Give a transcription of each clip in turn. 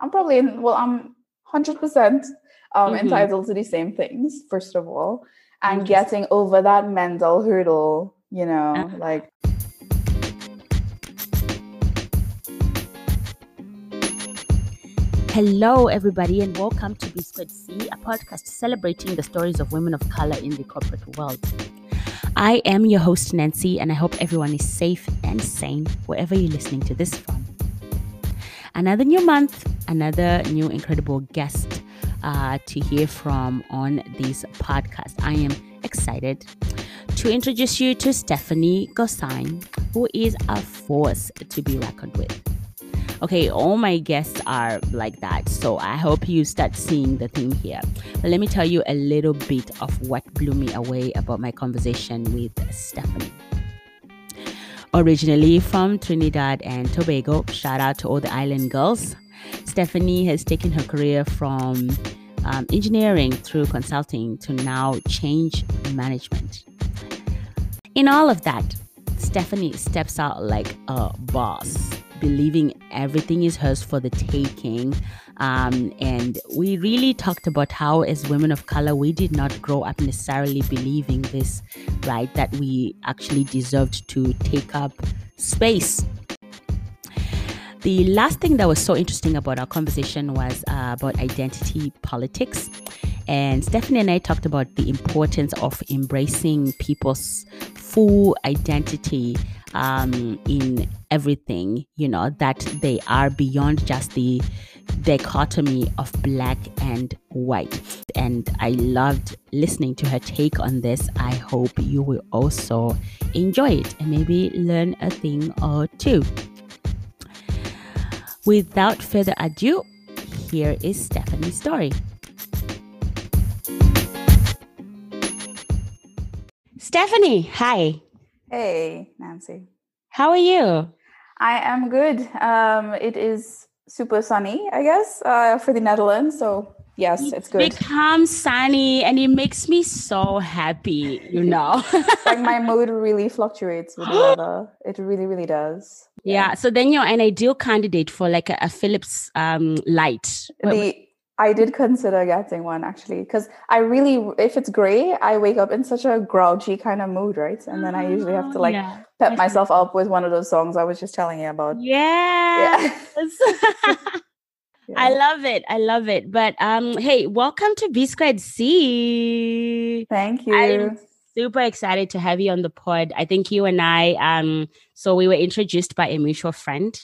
I'm probably in, well, I'm 100% um, Mhm. entitled to the same things, first of all, and getting over that mental hurdle, you know, Uh-huh. like, Hello, everybody, and welcome to B Squared C, a podcast celebrating the stories of women of color in the corporate world. I am your host, Nancy, and I hope everyone is safe and sane wherever you're listening to this from. Another new month, another new incredible guest uh, to hear from on this podcast. I am excited to introduce you to Stephanie Gosine, who is a force to be reckoned with. Okay, all my guests are like that, so I hope you start seeing the theme here. But let me tell you a little bit of what blew me away about my conversation with Stephanie. Originally from Trinidad and Tobago, shout out to all the island girls. Stephanie has taken her career from um, engineering through consulting to now change management. In all of that, Stephanie steps out like a boss, believing everything is hers for the taking. Um, and we really talked about how, as women of color, we did not grow up necessarily believing this, right? That we actually deserved to take up space. The last thing that was so interesting about our conversation was uh, about identity politics. And Stephanie and I talked about the importance of embracing people's full identity um, in everything, you know, that they are beyond just the dichotomy of black and white. And I loved listening to her take on this. I hope you will also enjoy it and maybe learn a thing or two. Without further ado, here is Stephanie's story. Stephanie, hi. hey, Nancy. How are you? I am good. Um, it is super sunny, I guess, uh, for the Netherlands. So, yes, it's good. Become sunny and it makes me so happy, you know. like, my mood really fluctuates with the weather. It really, really does. yeah. So then you're an ideal candidate for like a, a Philips um light. The I did consider getting one actually because I really, if it's gray, I wake up in such a grouchy kind of mood, right? And then I usually have to like yeah. pep myself up with one of those songs I was just telling you about. Yes. Yeah. I love it. I love it. But um, hey, welcome to B Squared C. Thank you. I'm super excited to have you on the pod. I think you and I, um, so we were introduced by a mutual friend.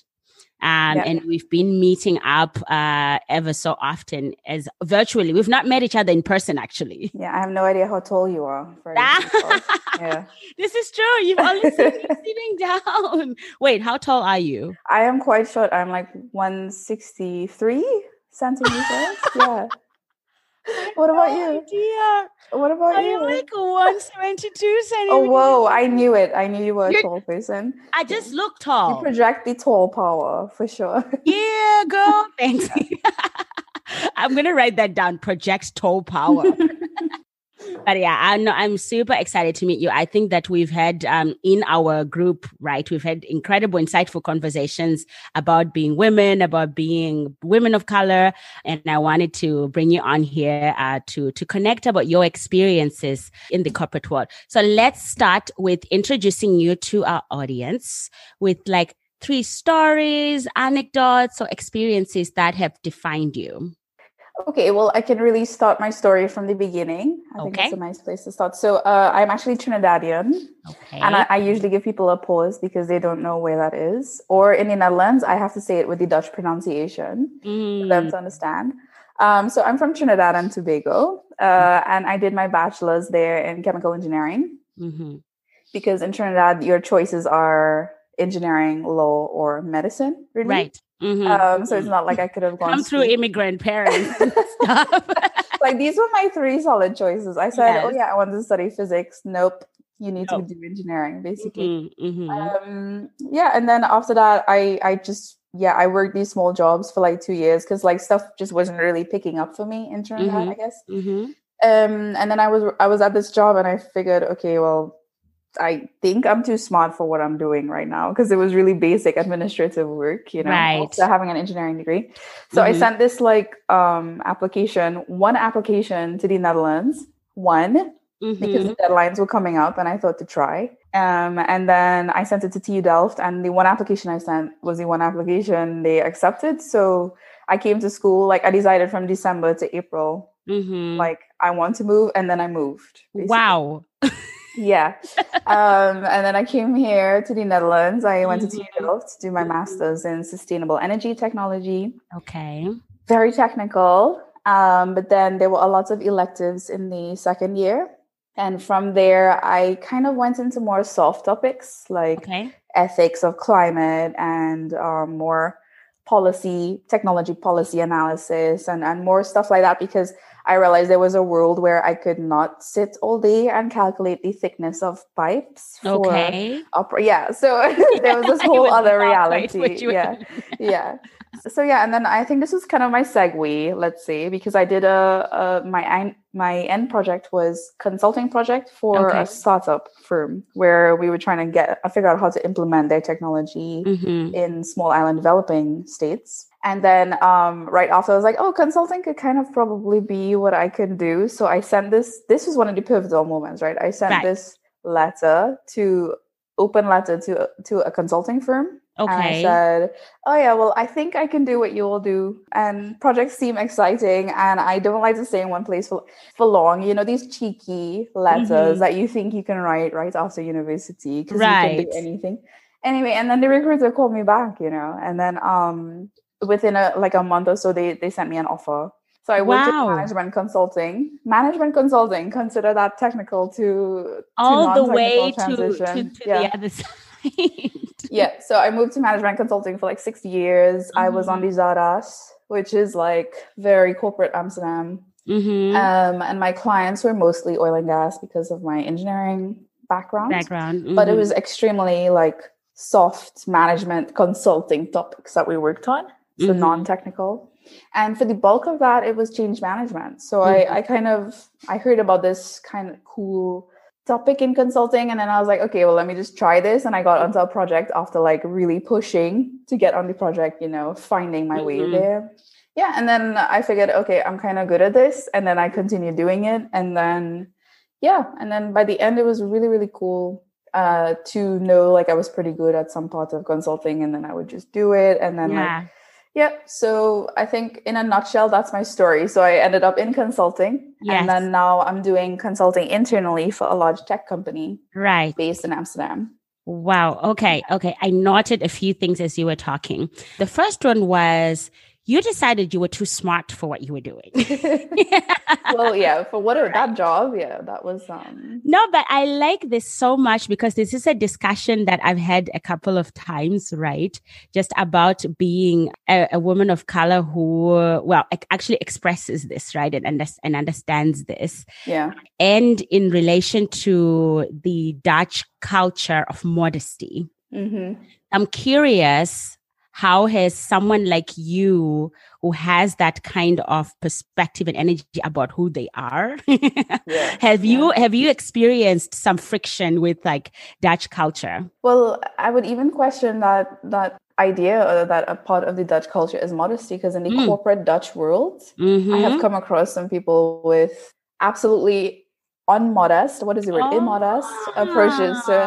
Um, Yeah. and we've been meeting up uh, ever so often as virtually. We've not met each other in person, actually. yeah, I have no idea how tall you are. Ah. yeah, This is true. You've only seen me sitting down. Wait, how tall are you? I am quite short. I'm like 163 centimeters. yeah. What about you? Dear, What about you? are you? you like 172 centimeters? oh, whoa. I knew it. I knew you were a You're- tall person. I just look tall. You project the tall power for sure. Yeah, girl. Thanks. I'm gonna write that down. Projects tall power. But yeah, I know I'm super excited to meet you. I think that we've had um, in our group, right? We've had incredible, insightful conversations about being women, about being women of color, and I wanted to bring you on here uh, to to connect about your experiences in the corporate world. So let's start with introducing you to our audience with like three stories, anecdotes, or experiences that have defined you. Okay, well, I can really start my story from the beginning. I think Okay. it's a nice place to start. So, uh, I'm actually Trinidadian, Okay. and I, I usually give people a pause because they don't know where that is. Or in the Netherlands, I have to say it with the Dutch pronunciation for them Mm, to understand. Um, so, I'm from Trinidad and Tobago, uh, and I did my bachelor's there in chemical engineering mhm. because in Trinidad, your choices are engineering, law, or medicine. Really. Right. Mhm, Um, so it's not like I could have gone come through immigrant parents like these were my three solid choices. I said, "Oh yeah, I want to study physics." Nope, you need Nope. to do engineering, basically. Mhm, mhm. Um, yeah, and then after that, I I just yeah I worked these small jobs for like two years because like stuff just wasn't really picking up for me in Trinidad, Mhm. I guess. Mhm. Um, and then I was I was at this job and I figured, okay, well, I think I'm too smart for what I'm doing right now because it was really basic administrative work, you know, Right. also having an engineering degree. So I Mhm. sent this like um application, one application to the Netherlands, one because Mhm. the deadlines were coming up and I thought to try. Um, and then I sent it to TU Delft, and the one application I sent was the one application they accepted. So I came to school, like I decided from December to April, Mhm. like I want to move, and then I moved. basically. wow. Yeah. um, and then I came here to the Netherlands. I went to TU to do my master's in sustainable energy technology Okay. very technical. Um, but then there were a lot of electives in the second year. And from there, I kind of went into more soft topics like Okay. ethics of climate and um, more policy, technology policy analysis, and, and more stuff like that because I realized there was a world where I could not sit all day and calculate the thickness of pipes. For Okay. Opera. Yeah. So there was this whole other reality. were Yeah yeah so yeah and then i think this was kind of my segue let's say because i did a, a my my end project was consulting project for Okay. a startup firm where we were trying to get uh, figure out how to implement their technology Mhm. in small island developing states and then um, right after i was like oh consulting could kind of probably be what i could do so i sent this this was one of the pivotal moments right i sent Right. this letter to open letter to to a consulting firm and I Okay. said, Oh, yeah, well, I think I can do what you all do. And projects seem exciting. And I don't like to stay in one place for, for long. You know, these cheeky letters Mhm. that you think you can write right after university because you Right. can do anything. Anyway, and then the recruiter called me back, you know, and then um within a like a month or so, they, they sent me an offer. So I went Wow. in management consulting. Management consulting, consider that technical to, to All the way non-technical to, to, to Yeah the other side. yeah so i moved to management consulting for like six years i was on Mhm. the Zuidas which is like very corporate amsterdam Mhm. um, and my clients were mostly oil and gas because of my engineering background Background. but it Mhm. was extremely like soft management consulting topics that we worked on so Mhm. non-technical and for the bulk of that it was change management so Mhm. I, I kind of i heard about this kind of cool topic in consulting and then i was like okay well let me just try this and i got onto a project after like really pushing to get on the project you know finding my way Mhm. there yeah and then i figured okay i'm kind of good at this and then i continued doing it and then yeah and then by the end it was really really cool uh to know like i was pretty good at some part of consulting and then i would just do it and then like yeah. so i think in a nutshell that's my story so i ended up in consulting Yes. and then now i'm doing consulting internally for a large tech company Right. based in amsterdam Wow. Okay. Okay. I noted a few things as you were talking. The first one was you decided you were too smart for what you were doing. well yeah for what that job yeah that was um No, but I like this so much because this is a discussion that I've had a couple of times, right? Just about being a, a woman of color who, well, actually expresses this, right? And, under- and understands this. yeah And in relation to the Dutch culture of modesty. hmm I'm curious how has someone like you who has that kind of perspective and energy about who they are Yeah, have you have you experienced some friction with like Dutch culture? well i would even question that that idea or that a part of the dutch culture is modesty because in the Mm. corporate dutch world I have Mhm. come across some people with absolutely unmodest, what is the word, immodest approaches to,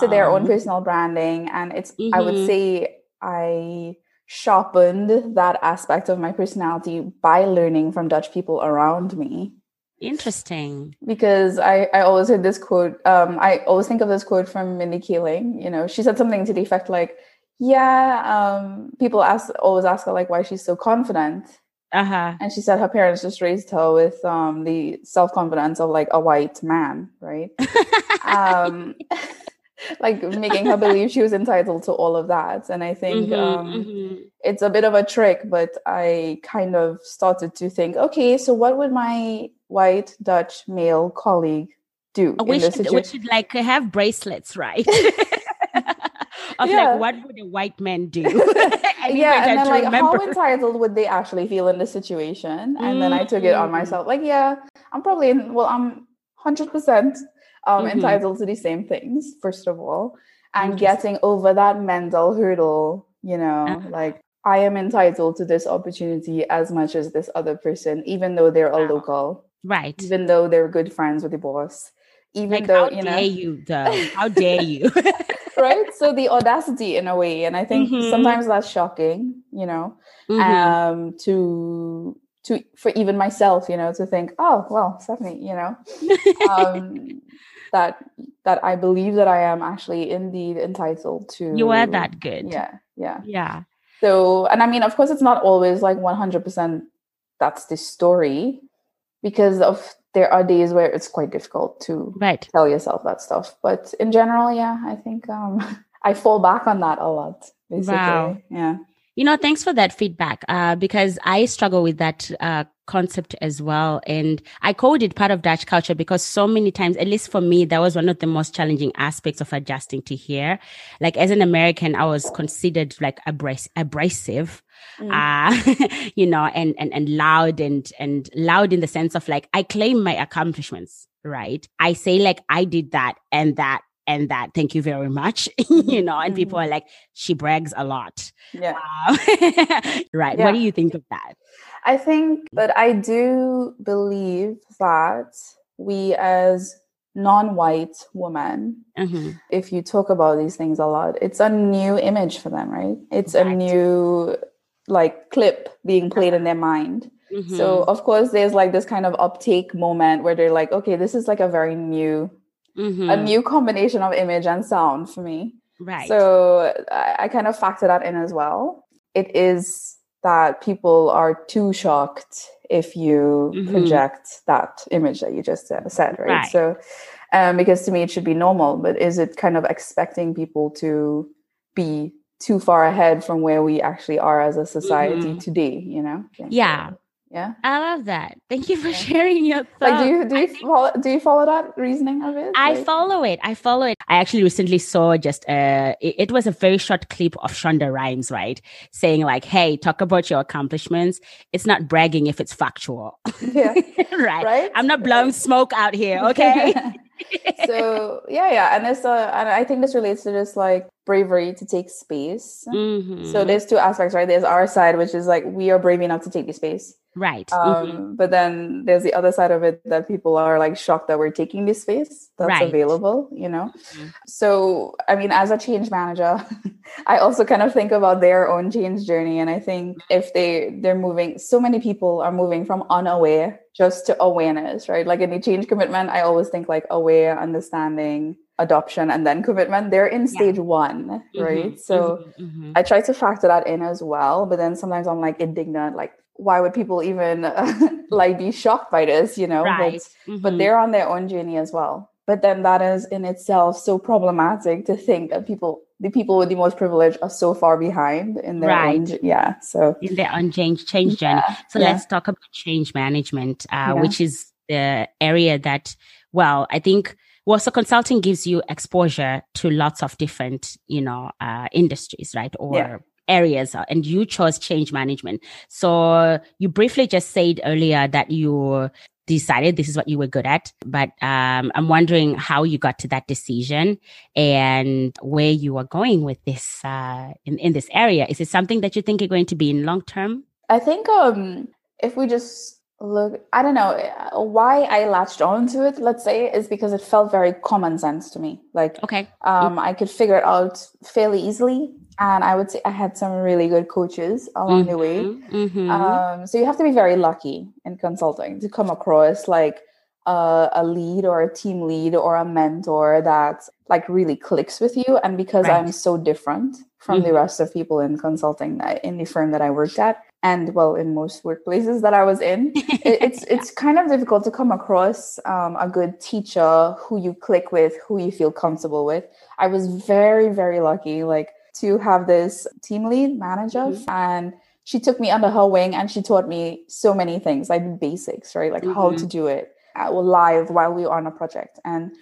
to their own Ah. personal branding. And it's, I would Mhm. say, I sharpened that aspect of my personality by learning from Dutch people around me. Interesting. Because I, I always heard this quote, um, I always think of this quote from Mindy Kaling. You know, she said something to the effect like, yeah, um, people ask always ask her like why she's so confident. Uh-huh. And she said her parents just raised her with um, the self confidence of like a white man, right? um, like making her believe she was entitled to all of that. And I think Mhm, um, mhm. it's a bit of a trick, but I kind of started to think, okay, so what would my white Dutch male colleague do we in this should, we situation? should like have bracelets, right? of Yeah. like what would a white man do? We yeah, and then like remember. how entitled would they actually feel in this situation? And then I took it on Mm. myself. Like, yeah, I'm probably in. Well, I'm hundred percent um, mm-hmm. entitled to the same things, first of all, and getting over that mental hurdle, you know, uh-huh. like I am entitled to this opportunity as much as this other person, even though they're a local. Right. Even though they're good friends with the boss. Even like, though, you know. How dare you, though? How dare you? right? So the audacity in a way. And I think mm-hmm. sometimes that's shocking, you know, mm-hmm. um, to to for even myself, you know, to think, oh well, Stephanie, you know. um that that I believe that I am actually indeed entitled to You are that good. Yeah. Yeah. Yeah. So, and I mean, of course, it's not always like 100% that's the story because of there are days where it's quite difficult to right. tell yourself that stuff. But in general, yeah, I think um, I fall back on that a lot. Basically. Wow. Yeah. You know, thanks for that feedback uh, because I struggle with that uh, concept as well. And I called it part of Dutch culture because so many times, at least for me, that was one of the most challenging aspects of adjusting to here. Like as an American, I was considered like abras- abrasive. Mm. Uh, you know, and, and, and loud and, and loud in the sense of like, I claim my accomplishments, right? I say like, I did that and that and that thank you very much you know and mm-hmm. people are like she brags a lot yeah right yeah. what do you think of that i think but i do believe that we as non-white women mm-hmm. if you talk about these things a lot it's a new image for them right it's right. a new like clip being played in their mind mm-hmm. so of course there's like this kind of uptake moment where they're like okay this is like a very new mm-hmm. a new combination of image and sound for me. Right. So I, I kind of factor that in as well. It is that people are too shocked if you mm-hmm. project that image that you just uh, said, right? right. So, um, because to me it should be normal, but is it kind of expecting people to be too far ahead from where we actually are as a society mm-hmm. today? You know? Yeah. Yeah. I love that. Thank you for sharing your thoughts. Like, do you do you follow do you follow that reasoning of it? I follow it. I follow it. I actually recently saw just uh it, it, was a very short clip of Shonda Rhimes, right? Saying like, hey, talk about your accomplishments. It's not bragging if it's factual. Yeah. right. Right. I'm not blowing smoke out here, okay? so yeah, yeah. And it's uh and I think this relates to just like bravery to take space. Mm-hmm. So there's two aspects, right? There's our side, which is like we are brave enough to take the space Right. Um, mm-hmm. But then there's the other side of it that people are like shocked that we're taking this space that's right. available, you know? Mm-hmm. So, I mean, as a change manager, I also kind of think about their own change journey. And I think if they, they're moving, so many people are moving from unaware just to awareness, right? Like in the change commitment, I always think like aware, understanding, adoption and then commitment they're in stage yeah. one mm-hmm. right mm-hmm, so mm-hmm, mm-hmm. i try to factor that in as well but then sometimes i'm like indignant like why would people even uh, like be shocked by this you know right. but, mm-hmm. but they're on their own journey as well but then that is in itself so problematic to think that people the people with the most privilege are so far behind in their right. own yeah so in their own change change journey yeah. so yeah. let's talk about change management uh, yeah. which is the area that well i think well so consulting gives you exposure to lots of different you know uh, industries right or areas uh, and you chose change management. So you briefly just said earlier that you decided this is what you were good at, but um, I'm wondering how you got to that decision and where you are going with this uh, in, in this area. Is it something that you think you're going to be in long term? I think um, if we just look, I don't know uh, why I latched on to it, let's say, is because it felt very common sense to me. Like, okay, um. I could figure it out fairly easily and I would say I had some really good coaches along mm-hmm, the way. Mm-hmm, mm-hmm. Um, so you have to be very lucky in consulting to come across like a, a, lead or a team lead or a mentor that like really clicks with you. And because right. I'm so different from mm-hmm. the rest of people in consulting that, in the firm that I worked at, and well, in most workplaces that I was in, it, it's it's kind of difficult to come across um, a good teacher who you click with, who you feel comfortable with. I was very very lucky. Like to have this team lead manager mm-hmm. and she took me under her wing and she taught me so many things like basics right like mm-hmm. how to mm-hmm. do it uh, live while we were on a project and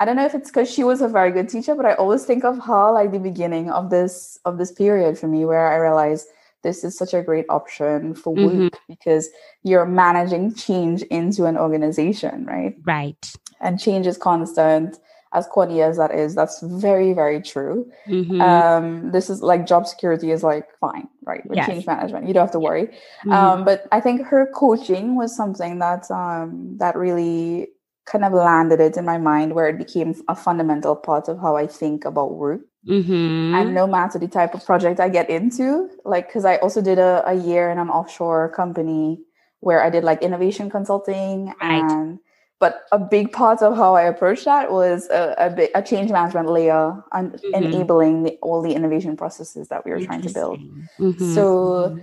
i don't know if it's because she was a very good teacher but i always think of her like the beginning of this of this period for me where i realized this is such a great option for mm-hmm. work because you're managing change into an organization, right? Right. And change is constant as corny as that is, that's very, very true. Mm-hmm. Um, this is like job security is like fine, right? With yes. change management, you don't have to worry. Mm-hmm. Um, but I think her coaching was something that um, that really kind of landed it in my mind, where it became a fundamental part of how I think about work. Mm-hmm. And no matter the type of project I get into, like because I also did a, a year in an offshore company where I did like innovation consulting right. and but a big part of how I approached that was a, a, bit, a change management layer and mm-hmm. enabling the, all the innovation processes that we were trying to build. Mm-hmm. So, mm-hmm.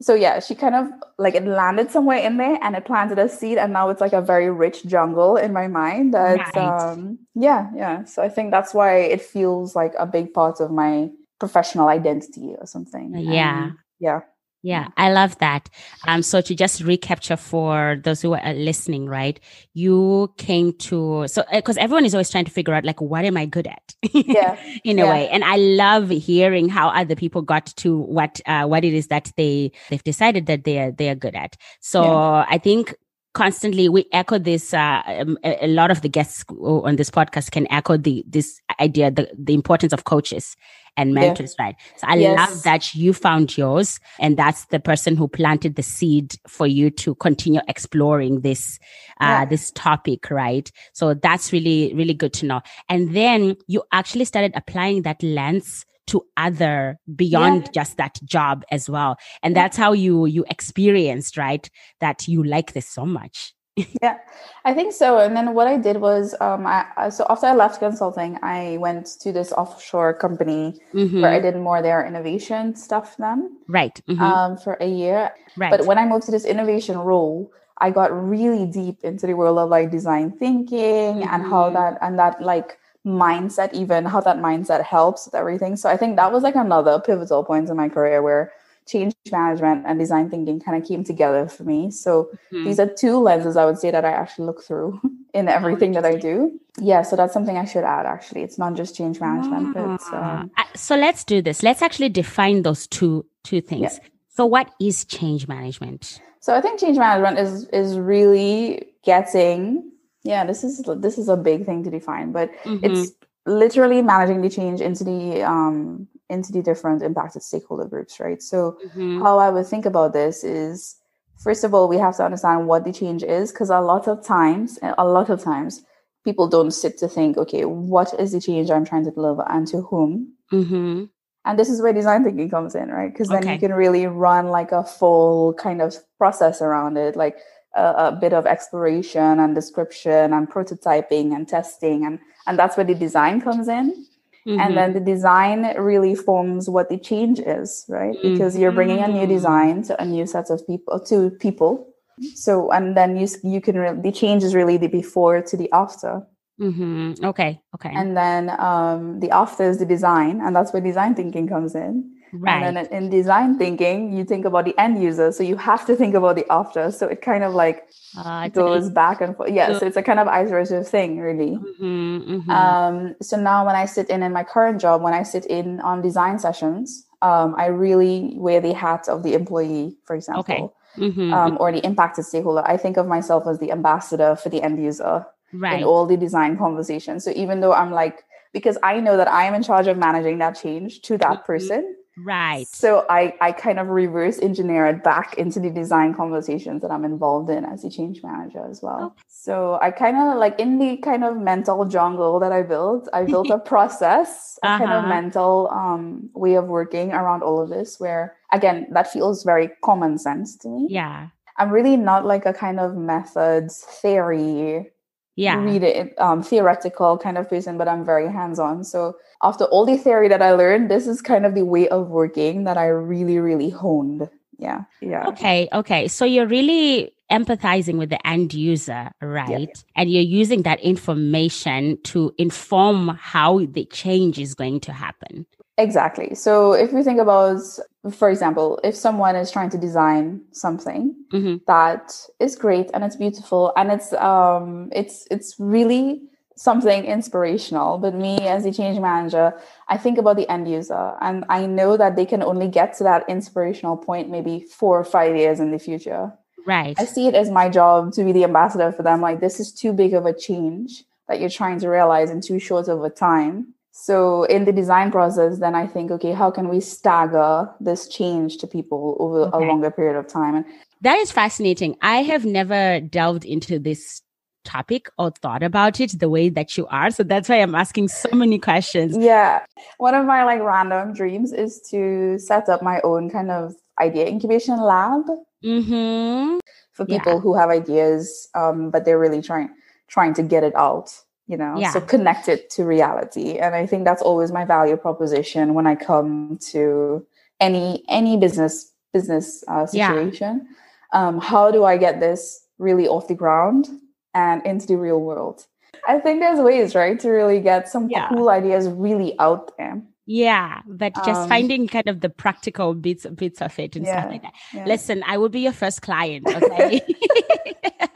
So yeah, she kind of like it landed somewhere in there and it planted a seed, and now it's like a very rich jungle in my mind. That right. um, yeah, yeah. So I think that's why it feels like a big part of my professional identity or something. Yeah, and, yeah. Yeah, I love that. Um, so to just recapture for those who are listening, right? You came to so because uh, everyone is always trying to figure out like what am I good at? Yeah, in a yeah. way, and I love hearing how other people got to what uh, what it is that they they've decided that they are they are good at. So yeah. I think constantly we echo this uh, um, a, a, lot of the guests on this podcast can echo the this idea the, the importance of coaches and mentors, yeah. right? So I yes. love that you found yours and that's the person who planted the seed for you to continue exploring this, uh, yeah. this topic, right? So that's really, really good to know. And then you actually started applying that lens to other beyond yeah. just that job as well and that's how you you experienced right that you like this so much yeah, I think so. And then what I did was, um, I, so after I left consulting, I went to this offshore company mm-hmm. where I did more their innovation stuff then. Right. Mm-hmm. Um, for a year. Right. But when I moved to this innovation role, I got really deep into the world of like design thinking mm-hmm. and how mm-hmm. that and that like mindset, even how that mindset helps with everything. So I think that was like another pivotal point in my career where change management and design thinking kind of came together for me. So mm-hmm. these are two lenses I would say that I actually look through in everything that I do. Yeah, so that's something I should add actually. It's not just change management, but ah. um, uh, so let's do this. Let's actually define those two two things. Yeah. So what is change management? So I think change management is is really getting yeah, this is this is a big thing to define, but mm-hmm. it's literally managing the change into the um into the different impacted stakeholder groups, right? So, mm-hmm. how I would think about this is first of all, we have to understand what the change is because a lot of times, a lot of times, people don't sit to think, okay, what is the change I'm trying to deliver and to whom? Mm-hmm. And this is where design thinking comes in, right? Because then okay. you can really run like a full kind of process around it, like a, a bit of exploration and description and prototyping and testing. And, and that's where the design comes in. Mm-hmm. And then the design really forms what the change is, right? Mm-hmm. Because you're bringing a new design to a new set of people, to people. So, and then you you can re- the change is really the before to the after. Mm-hmm. Okay. Okay. And then um, the after is the design, and that's where design thinking comes in. Right. And then in design thinking, you think about the end user. So you have to think about the after. So it kind of like uh, goes back and forth. Yeah. So it's a kind of iterative thing, really. Mm-hmm, mm-hmm. Um, so now when I sit in in my current job, when I sit in on design sessions, um, I really wear the hat of the employee, for example. Okay. Mm-hmm. Um, or the impacted stakeholder. I think of myself as the ambassador for the end user right. in all the design conversations. So even though I'm like, because I know that I am in charge of managing that change to that mm-hmm. person, Right. So I, I kind of reverse engineer it back into the design conversations that I'm involved in as a change manager as well. Okay. So I kind of like in the kind of mental jungle that I built, I built a process, uh-huh. a kind of uh-huh. mental um, way of working around all of this where again, that feels very common sense to me. Yeah. I'm really not like a kind of methods theory yeah. read it um, theoretical kind of person but i'm very hands-on. So after all the theory that i learned this is kind of the way of working that i really really honed. Yeah. Yeah. Okay okay. So you're really empathizing with the end user right? Yeah. and you're using that information to inform how the change is going to happen Exactly. So if we think about, for example, if someone is trying to design something mm-hmm. that is great and it's beautiful and it's um it's it's really something inspirational. But me as a change manager, I think about the end user and I know that they can only get to that inspirational point maybe four or five years in the future. Right. I see it as my job to be the ambassador for them. Like, this is too big of a change that you're trying to realize in too short of a time. So, in the design process, then I think, okay, how can we stagger this change to people over okay. a longer period of time? And that is fascinating. I have never delved into this topic or thought about it the way that you are. So that's why I'm asking so many questions. Yeah. One of my like random dreams is to set up my own kind of idea incubation lab mm-hmm. for people yeah. who have ideas, um, but they're really trying trying to get it out. You know, yeah. so connect it to reality. And I think that's always my value proposition when I come to any any business business uh, situation. Yeah. Um, how do I get this really off the ground and into the real world. I think there's ways, right, to really get some yeah. cool ideas really out there. Yeah, but just um, finding kind of the practical bits bits of it and yeah, stuff like that. Yeah. Listen, I will be your first client, okay?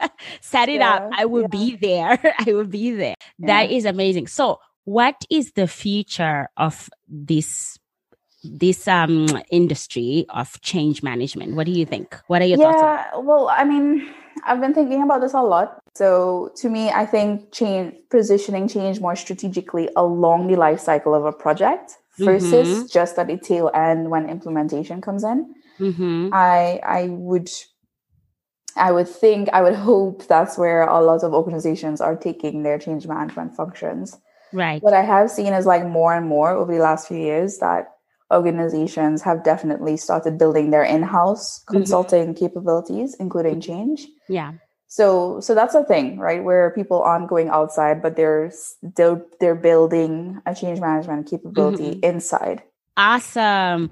Set it yeah, up. I will be there. I will be there. That is amazing. So, what is the future of this this um industry of change management? What do you think? What are your thoughts? Yeah, well, I mean, I've been thinking about this a lot. So to me, I think change positioning change more strategically along the life cycle of a project versus mm-hmm. just at the tail end when implementation comes in. Mm-hmm. I I would I would think I would hope that's where a lot of organizations are taking their change management functions. Right. What I have seen is like more and more over the last few years that organizations have definitely started building their in-house mm-hmm. consulting mm-hmm. capabilities including change yeah so so that's a thing right where people aren't going outside but they're they're, they're building a change management capability mm-hmm. inside awesome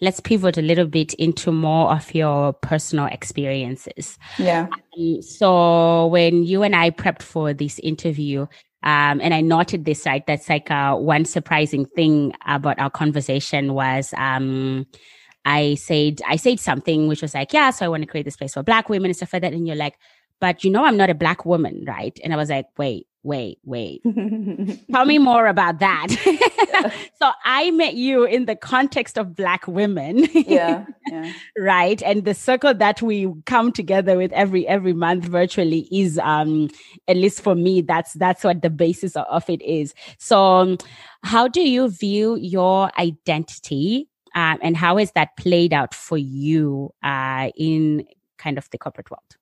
let's pivot a little bit into more of your personal experiences. Yeah. Um, so when you and I prepped for this interview, um, and I noted this, right? That's like uh, one surprising thing about our conversation was um, I said I said something which was like, yeah, so I want to create this place for black women and stuff like that. And you're like, but you know, I'm not a black woman, right? And I was like, wait, wait, wait. Tell me more about that. so I met you in the context of Black women. yeah, yeah. Right. And the circle that we come together with every every month virtually is um at least for me, that's that's what the basis of, of it is. So um, how do you view your identity um, and how has that played out for you uh, in kind of the corporate world?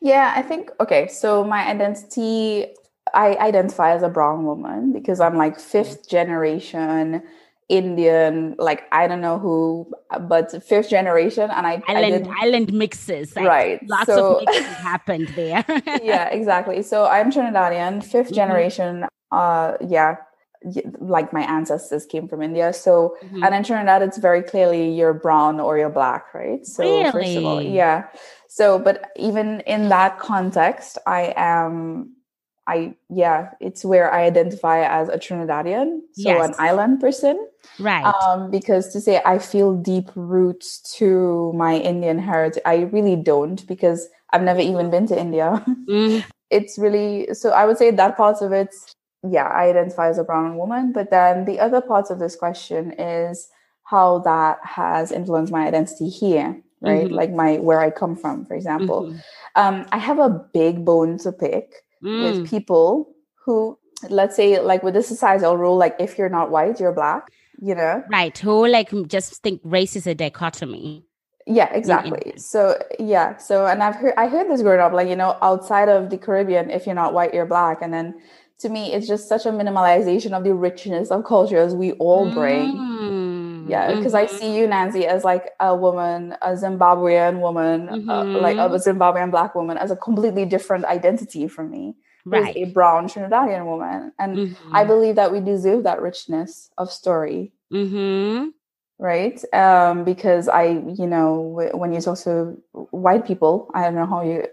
Yeah, I think okay. So my identity I identify as a brown woman because I'm like fifth generation Indian, like I don't know who, but fifth generation, and I island I island mixes, like right? Lots so, of mixes happened there. yeah, exactly. So I'm Trinidadian, 5th mm-hmm. generation. Uh, yeah, like my ancestors came from India. So, mm-hmm. and in Trinidad, it's very clearly you're brown or you're black, right? So, really? first of all, yeah. So, but even in that context, I am I yeah, it's where I identify as a Trinidadian, so yes. an island person. Right. Um, because to say I feel deep roots to my Indian heritage, I really don't because I've never even been to India. Mm. It's really so I would say that part of it, yeah, I identify as a brown woman. But then the other part of this question is how that has influenced my identity here, right? Mm-hmm. Like my where I come from, for example. Mm-hmm. Um, I have a big bone to pick mm. with people who let's say like with the societal rule like if you're not white you're black you know? Right who like just think race is a dichotomy. Yeah exactly. so yeah so and i've heard i heard this growing up like you know outside of the caribbean if you're not white you're black and then to me it's just such a minimalization of the richness of cultures we all bring. Mm. Yeah because mm-hmm. i see you nancy as like a woman a zimbabwean woman mm-hmm. uh, like a zimbabwean black woman as a completely different identity from me right. a brown trinidadian woman and mm-hmm. i believe that we deserve that richness of story mm-hmm. right um, because i you know when you talk to white people i don't know how you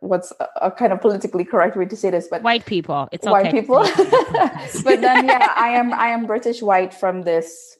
what's a kind of politically correct way to say this but white people it's white okay. people but then yeah i am i am british white from this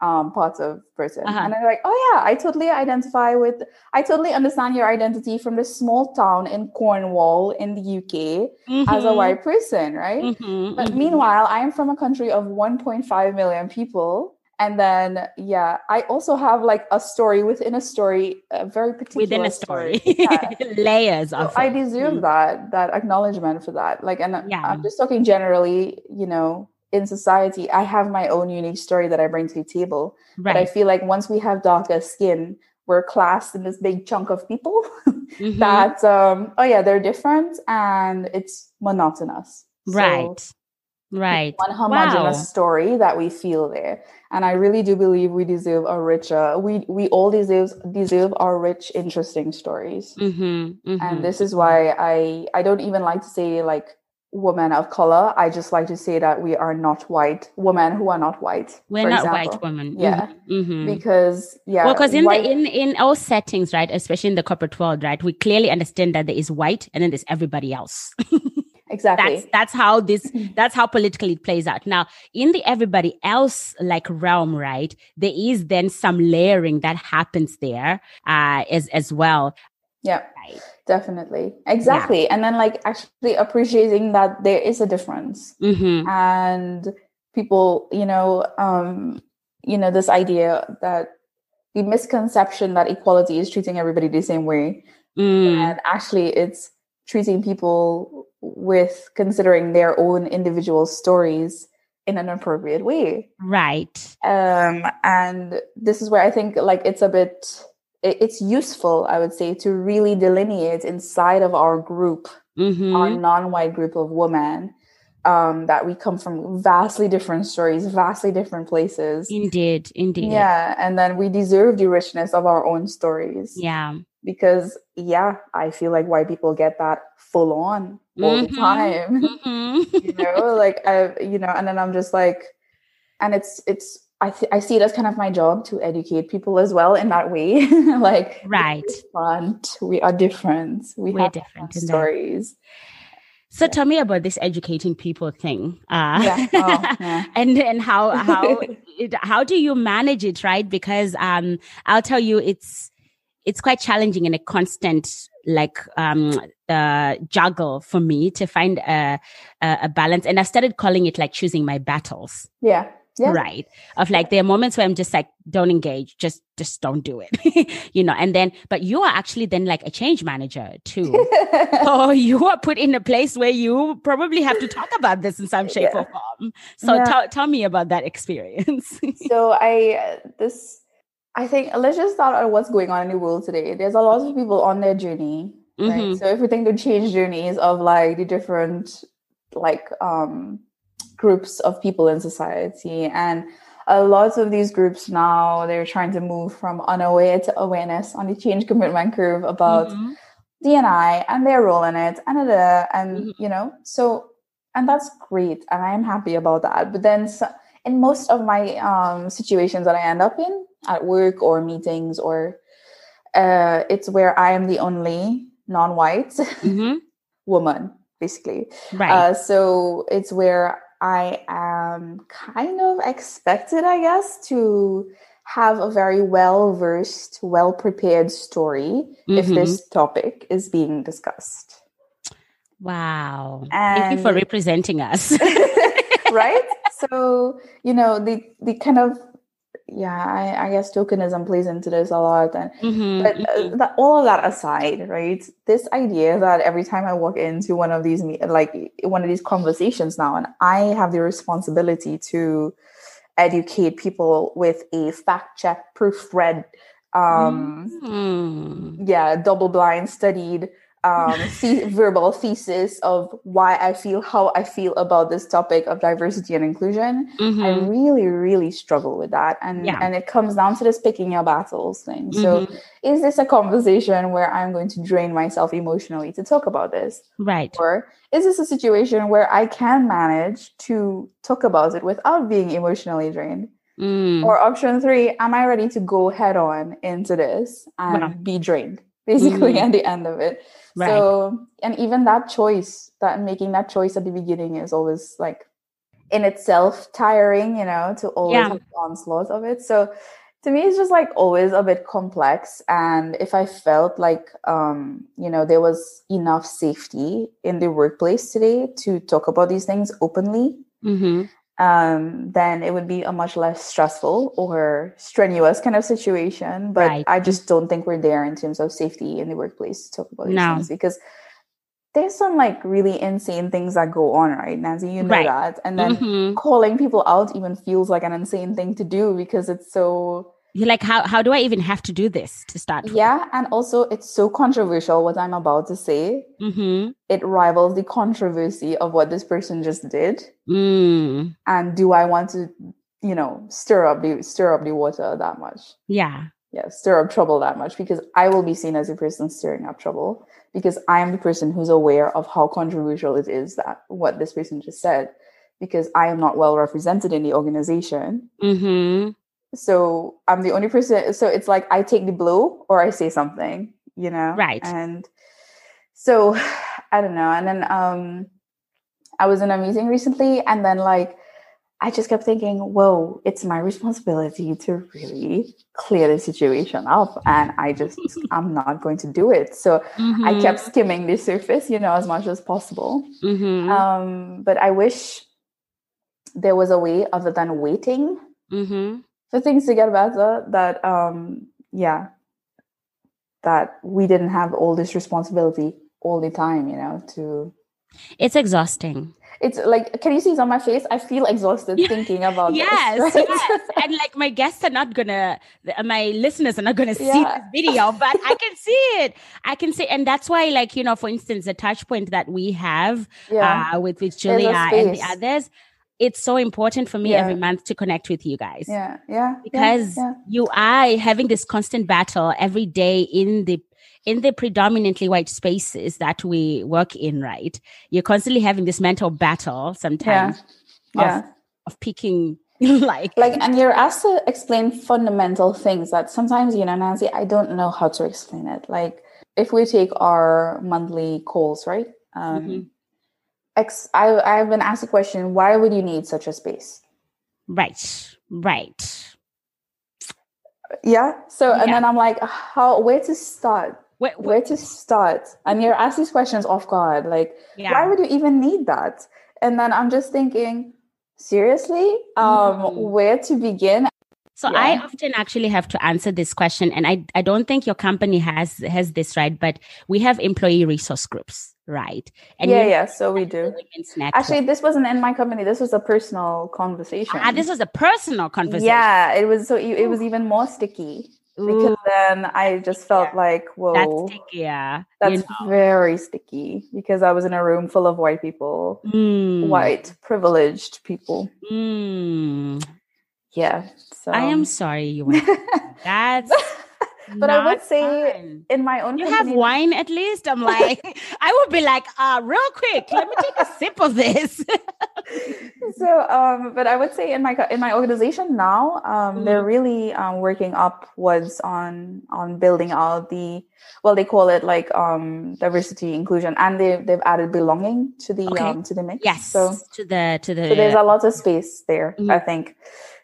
um, parts of Britain. Uh-huh. And they're like, oh yeah, I totally identify with, I totally understand your identity from this small town in Cornwall in the UK mm-hmm. as a mm-hmm. white person, right? Mm-hmm, but mm-hmm. meanwhile, I am from a country of 1.5 million people. And then, yeah, I also have like a story within a story, a very particular within a story, story. Yeah. layers so of. I deserve mm. that that acknowledgement for that. Like, and yeah. I'm just talking generally, you know, in society, I have my own unique story that I bring to the table. Right. But I feel like once we have darker skin, we're classed in this big chunk of people mm-hmm. that um oh yeah, they're different and it's monotonous. Right. So right. One homogenous wow. story that we feel there. And I really do believe we deserve a richer, we we all deserve deserve our rich, interesting stories. Mm-hmm. Mm-hmm. And this is why I I don't even like to say like women of color. I just like to say that we are not white women who are not white. We're not example. white women. Yeah, mm-hmm. mm-hmm. because yeah. Well, because in white... the in in all settings, right, especially in the corporate world, right, we clearly understand that there is white and then there's everybody else. exactly. That's that's how this that's how politically it plays out. Now, in the everybody else like realm, right, there is then some layering that happens there uh, as as well. Yeah, right. definitely. Exactly. Yeah. And then, like, actually appreciating that there is a difference. Mm-hmm. And people, you know, um, you know, this idea that the misconception that equality is treating everybody the same way. Mm. And actually, it's treating people with considering their own individual stories in an appropriate way. Right. Um, and this is where I think like it's a bit it's useful, I would say, to really delineate inside of our group, mm-hmm. our non-white group of women, um, that we come from vastly different stories, vastly different places. Indeed, indeed. Yeah, and then we deserve the richness of our own stories. Yeah, because yeah, I feel like white people get that full on all mm-hmm. the time. Mm-hmm. you know, like I, you know, and then I'm just like, and it's it's I, th- I see it as kind of my job to educate people as well in that way. like, right, front, we are different. We We're have different stories. So yeah. tell me about this educating people thing, uh, yeah. Oh, yeah. and and how how it, how do you manage it, right? Because um, I'll tell you, it's it's quite challenging and a constant like um uh, juggle for me to find a, a a balance. And I started calling it like choosing my battles. Yeah yeah. right of like there are moments where i'm just like don't engage just just don't do it you know and then but you are actually then like a change manager too so you are put in a place where you probably have to talk about this in some shape yeah. or form so yeah. tell, tell me about that experience so i uh, this i think let's just start on what's going on in the world today there's a lot of people on their journey right mm-hmm. so if we think the change journeys of like the different like um groups of people in society and a lot of these groups now they're trying to move from unaware to awareness on the change commitment curve about mm-hmm. D&I and their role in it and and mm-hmm. you know so and that's great and I am happy about that but then so, in most of my um, situations that I end up in at work or meetings or uh, it's where I am the only non-white mm-hmm. woman basically right uh, so it's where I am kind of expected, I guess, to have a very well versed, well prepared story mm-hmm. if this topic is being discussed. Wow. And Thank you for representing us. right? So, you know, the the kind of yeah, I, I, guess tokenism plays into this a lot. And mm-hmm, but uh, mm-hmm. that, all of that aside, right? This idea that every time I walk into one of these like one of these conversations now, and I have the responsibility to educate people with a fact check, proofread, um, mm-hmm. yeah, double blind studied um, verbal thesis of why I feel how I feel about this topic of diversity and inclusion. Mm-hmm. I really, really struggle with that, and yeah. and it comes down to this picking your battles thing. Mm-hmm. So, is this a conversation where I'm going to drain myself emotionally to talk about this, right? Or is this a situation where I can manage to talk about it without being emotionally drained? Mm. Or option three, am I ready to go head on into this and be drained? Basically mm-hmm. at the end of it. Right. So, and even that choice, that making that choice at the beginning is always like in itself tiring, you know, to always Yeah. have the onslaught of it. So to me, it's just like always a bit complex. And if I felt like, um, you know, there was enough safety in the workplace today to talk about these things openly, Mm-hmm. Um, then it would be a much less stressful or strenuous kind of situation. But Right. I just don't think we're there in terms of safety in the workplace to talk about these No. things because there's some like really insane things that go on, right, Nancy? You know Right. that. And then Mhm. calling people out even feels like an insane thing to do because it's so You're like, how how do I even have to do this to start? with? yeah, and also it's so controversial what I'm about to say. Mm-hmm. It rivals the controversy of what this person just did. Mm. And do I want to, you know, stir up the stir up the water that much? Yeah. yeah, stir up trouble that much because I will be seen as a person stirring up trouble because I am the person who's aware of how controversial it is that what this person just said because I am not well represented in the organization. Mm-hmm. So I'm the only person. So it's like I take the blow or I say something, you know? Right. And so I don't know. And then um, I was in a meeting recently and then like, I just kept thinking, whoa, it's my responsibility to really clear the situation up. And I just, I'm not going to do it. So I kept skimming the surface, you know, as much as possible. Mm-hmm. Um, but I wish there was a way other than waiting mm-hmm. For things to get better that, um, yeah, that we didn't have all this responsibility all the time, you know, to It's exhausting. it's like can you see it on my face i feel exhausted Yeah. thinking about Yes, this, right? yes. And like my guests are not gonna, my listeners are not gonna see Yeah. this video, but I can see it. I can see, and that's why, like you know, for instance, the touch point that we have yeah uh, with with Julia and the others, it's so important for me Yeah. every month to connect with you guys. yeah yeah yeah, because yeah. you are having this constant battle every day in the in the predominantly white spaces that we work in right you're constantly having this mental battle sometimes yeah of picking like like and you're asked to explain fundamental things that sometimes you know nancy i don't know how to explain it like if we take our monthly calls right um Mhm. Ex- I, i've been asked the question why would you need such a space? Right right. Yeah so and Yeah. then i'm like how where to start? Wh- wh- where to start? And you're asked these questions off guard like yeah. why would you even need that? And then i'm just thinking seriously? Um Mhm. where to begin So I often actually have to answer this question, and I, I don't think your company has has this right, but we have employee resource groups, right? And yeah yeah so we do the women's network. actually this wasn't in my company this was a personal conversation ah, this was a personal conversation. yeah it was so it it was even more sticky because Ooh, then i just felt like whoa that's stickier. that's you know. very sticky because i was in a room full of white people Mm, white privileged people mm. Yeah so I am sorry you went. That's But I would say fun. in my own you have wine at least. I'm like, I would be like, uh, real quick, let me take a sip of this. so um but i would say in my in my organization now um they're really um, working upwards on on building out the well they call it like um diversity inclusion and they they've added belonging to the Okay. um to the mix yes, so to the to the. so there's a lot of space there Mhm. i think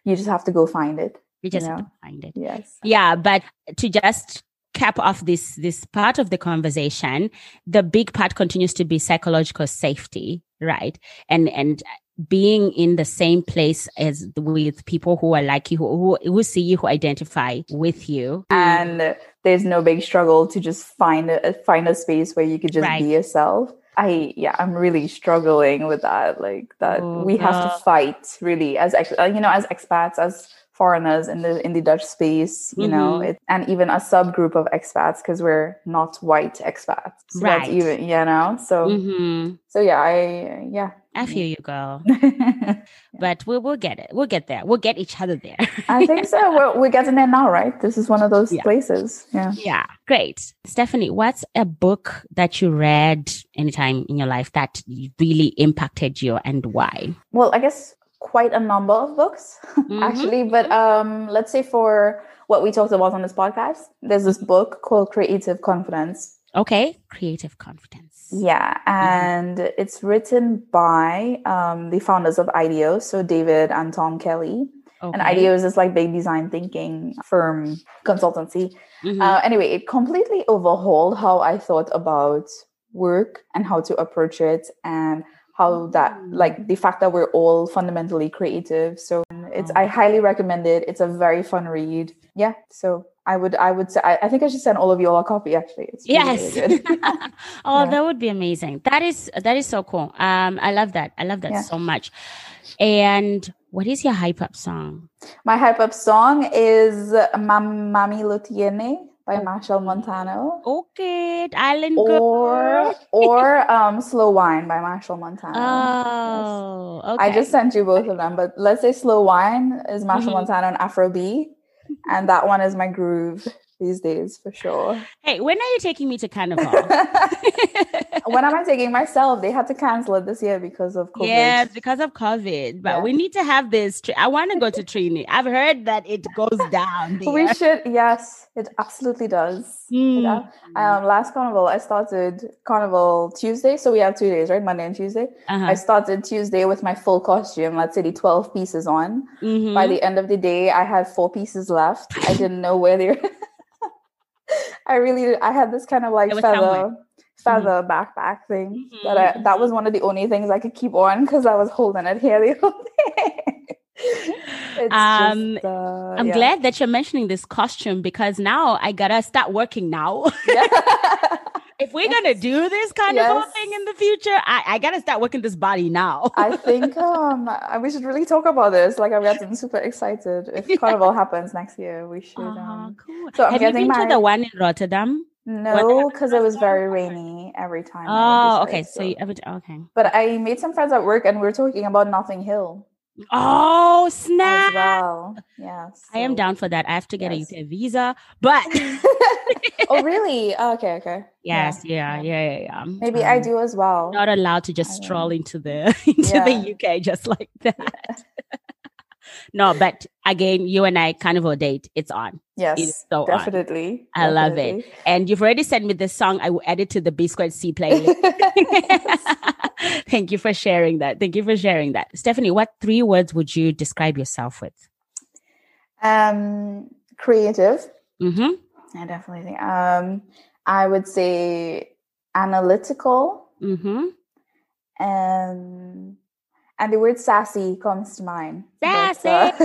you just have to go find it you just you know. find it. yes Yeah, but to just cap off this this part of the conversation, the big part continues to be psychological safety, right? And and being in the same place as with people who are like you, who who, who see you, who identify with you, mm. and there's no big struggle to just find a find a space where you could just Right. be yourself i yeah i'm really struggling with that like that Oh, we have to fight really as uh, you know as expats as foreigners in the in the dutch space you know Mhm. it, and even a subgroup of expats because we're not white expats so Right. that's even you know so Mhm. so yeah i yeah I feel you, girl. But we'll we'll get it. We'll get there. We'll get each other there. i think so we're, we're getting there now right this is one of those Yeah. places yeah Yeah, great. Stephanie, what's a book that you read anytime in your life that really impacted you and why? well i guess quite a number of books Mhm. actually but um let's say for what we talked about on this podcast there's this book called creative confidence Okay, creative confidence. Yeah, and mm-hmm. it's written by um, the founders of IDEO, so David and Tom Kelley. Okay. And IDEO is this like big design thinking firm consultancy. Mm-hmm. Uh, anyway, it completely overhauled how I thought about work and how to approach it and how that like the fact that we're all fundamentally creative so it's i highly recommend it. It's a very fun read. Yeah so i would i would say i, I think i should send all of you all a copy actually. It's yes. really oh yeah. that would be amazing. That is that is so cool. Um i love that. I love that yeah. so much. And what is your hype up song? My hype up song is mami lo tiene by Machel Montano. Okay, Island Girl. or or um, Slow Wine by Machel Montano. Oh, yes. okay. I just sent you both of them, but let's say Slow Wine is Machel mm-hmm. Montano and Afro B, and that one is my groove these days for sure. Hey, when are you taking me to Carnival? when am I taking myself? They had to cancel it this year because of COVID. Yes, because of COVID. But yeah. we need to have this. I want to go to Trini. I've heard that it goes down. There. We should. Yes, it absolutely does. Mm. Um, last Carnival, I started Carnival Tuesday, so we have two days, right? Monday and Tuesday. Uh-huh. I started Tuesday with my full costume. Let's say the twelve pieces on. Mm-hmm. By the end of the day, I had four pieces left. I didn't know where they. I really I had this kind of like feather feather mm-hmm. backpack thing mm-hmm. that I that was one of the only things I could keep on because I was holding it here the whole day. um, just, uh, I'm yeah. glad that you're mentioning this costume because now I gotta start working now. Yeah. if we're yes. gonna do this kind yes. of thing in the future, I, I gotta start working this body now. I think um we should really talk about this. Like I'm getting super excited. If Carnival happens next year, we should. Uh, um, cool. So I'm Have getting you been to the one in Rotterdam? No, because it was very rainy every time. Oh, okay. So, so you ever okay. But I made some friends at work, and we are talking about Notting Hill. Oh snap! Well, yes. So. I am down for that. I have to get yes. a UK visa, but oh really? Oh, okay, okay. Yes, yeah, yeah, yeah, yeah. yeah. Maybe um, I do as well. Not allowed to just stroll into the into yeah. the UK just like that. no, but again, you and I kind of a date. It's on. Yes, it's so definitely. On. I definitely. love it. And you've already sent me this song. I will add it to the B Squared C playlist. Thank you for sharing that. Thank you for sharing that. Stephanie, what three words would you describe yourself with? Um, creative. Mm-hmm. I definitely think. Um, I would say analytical. Mm-hmm. And and the word sassy comes to mind. Sassy. But,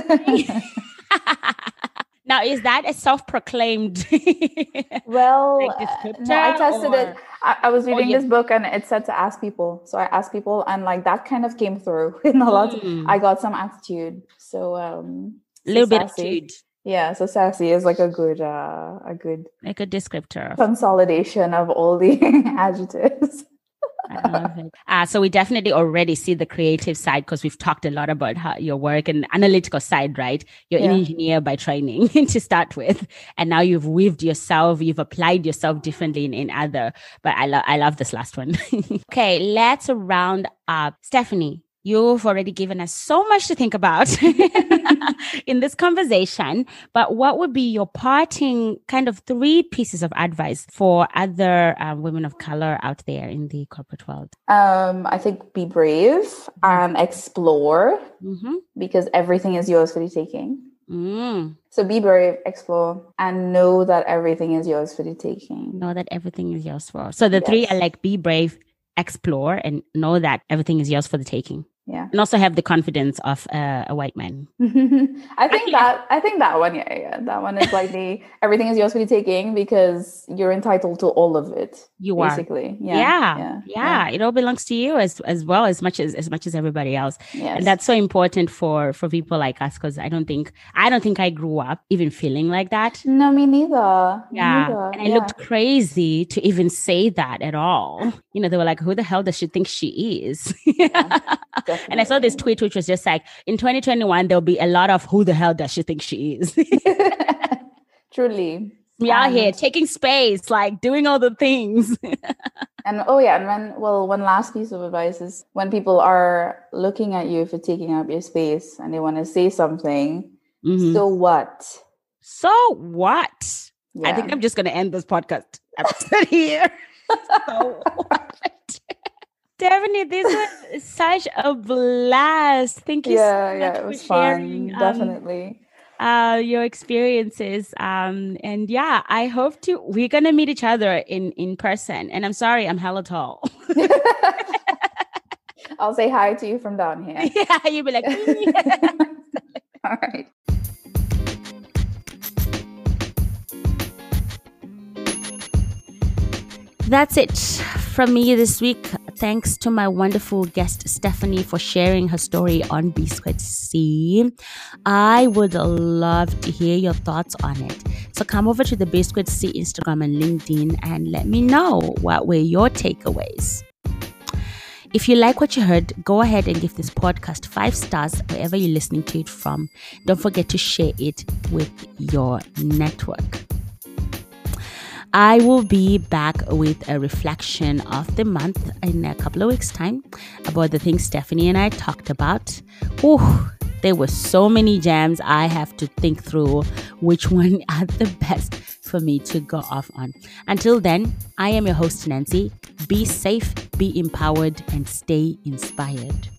uh, now, is that a self-proclaimed? well, like no, I tested or? it. I, I, was reading this book and it said to ask people. So I asked people, and like that kind of came through in a lot. Mm. I got some attitude. So um, a little bit attitude. Yeah, so sassy is like a good, uh, a good, like a descriptor, consolidation of all the adjectives. I love it. Uh, so we definitely already see the creative side because we've talked a lot about how your work and analytical side, right? You're yeah. an engineer by training to start with, and now you've weaved yourself, you've applied yourself differently in, in other. But I love, I love this last one. okay, let's round up. Stephanie, You've already given us so much to think about in this conversation. But what would be your parting kind of three pieces of advice for other um, women of color out there in the corporate world? Um, I think be brave and explore mm-hmm. because everything is yours for the taking. Mm. So be brave, explore, and know that everything is yours for the taking. Know that everything is yours for. So the yes. three are like be brave, explore and know that everything is yours for the taking yeah and also have the confidence of uh, a white man i think that i think that one yeah yeah that one is like the everything is yours for the taking because you're entitled to all of it you basically yeah. Yeah. yeah. yeah it all belongs to you as as well as much as as much as everybody else yes. and that's so important for for people like us because i don't think i don't think i grew up even feeling like that no me neither yeah me neither. and i yeah. looked crazy to even say that at all you know they were like who the hell does she think she is yeah, and I saw this tweet, which was just like, in 2021, there'll be a lot of who the hell does she think she is? Truly. We are here taking space, like doing all the things. and oh yeah, and when well, one last piece of advice is when people are looking at you for taking up your space and they want to say something, mm-hmm. so what? So what? Yeah. I think I'm just gonna end this podcast. episode here. so Stephanie, this was such a blast. Thank you yeah, so yeah, much it for was sharing. fun. um, Definitely. uh, your experiences. Um, and yeah, I hope to. We're gonna meet each other in in person. And I'm sorry, I'm hella tall. I'll say hi to you from down here. yeah, you'll be like. All right. That's it from me this week. Thanks to my wonderful guest Stephanie for sharing her story on B Squared C. I would love to hear your thoughts on it. So come over to the B Squared C Instagram and LinkedIn and let me know what were your takeaways. If you like what you heard, go ahead and give this podcast five stars wherever you're listening to it from. Don't forget to share it with your network. I will be back with a reflection of the month in a couple of weeks' time about the things Stephanie and I talked about. Ooh, there were so many jams. I have to think through which one are the best for me to go off on. Until then, I am your host, Nancy. Be safe, be empowered, and stay inspired.